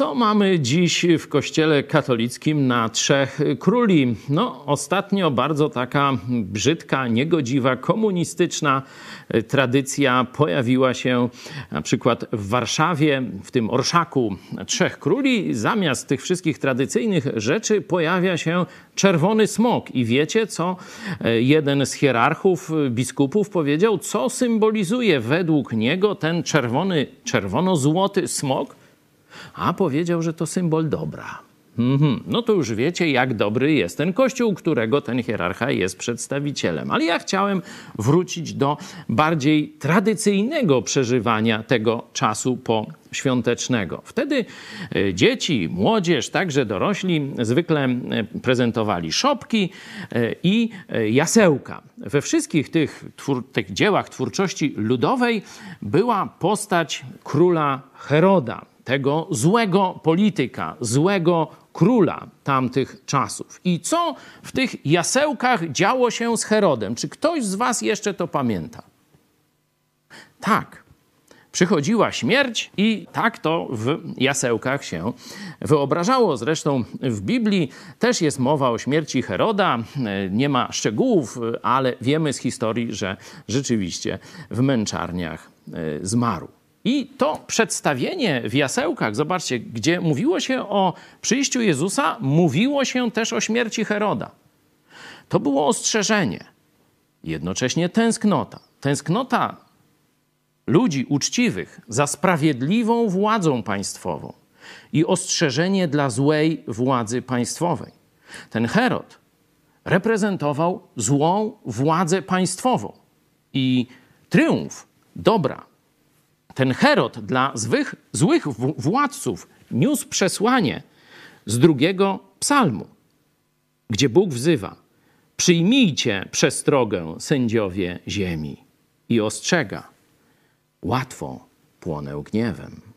Co mamy dziś w Kościele katolickim na trzech króli? No, ostatnio bardzo taka brzydka, niegodziwa, komunistyczna tradycja pojawiła się na przykład w Warszawie, w tym orszaku trzech króli. Zamiast tych wszystkich tradycyjnych rzeczy pojawia się czerwony smok. I wiecie, co jeden z hierarchów, biskupów powiedział, co symbolizuje według niego ten czerwony, czerwono-złoty smok? A powiedział, że to symbol dobra. Mhm. No to już wiecie, jak dobry jest ten kościół, którego ten hierarcha jest przedstawicielem. Ale ja chciałem wrócić do bardziej tradycyjnego przeżywania tego czasu po świątecznego. Wtedy e, dzieci, młodzież, także dorośli zwykle e, prezentowali szopki e, i jasełka. We wszystkich tych, tych dziełach twórczości ludowej była postać króla Heroda tego złego polityka, złego króla tamtych czasów. I co w tych jasełkach działo się z Herodem? Czy ktoś z Was jeszcze to pamięta? Tak. Przychodziła śmierć i tak to w jasełkach się wyobrażało. Zresztą w Biblii też jest mowa o śmierci Heroda. Nie ma szczegółów, ale wiemy z historii, że rzeczywiście w męczarniach e, zmarł. I to przedstawienie w jasełkach, zobaczcie, gdzie mówiło się o przyjściu Jezusa, mówiło się też o śmierci Heroda. To było ostrzeżenie, jednocześnie tęsknota. Tęsknota ludzi uczciwych za sprawiedliwą władzą państwową i ostrzeżenie dla złej władzy państwowej. Ten Herod reprezentował złą władzę państwową i triumf dobra ten Herod dla złych, złych władców niósł przesłanie z drugiego psalmu, gdzie Bóg wzywa: Przyjmijcie przestrogę, sędziowie ziemi, i ostrzega: Łatwo płonę gniewem.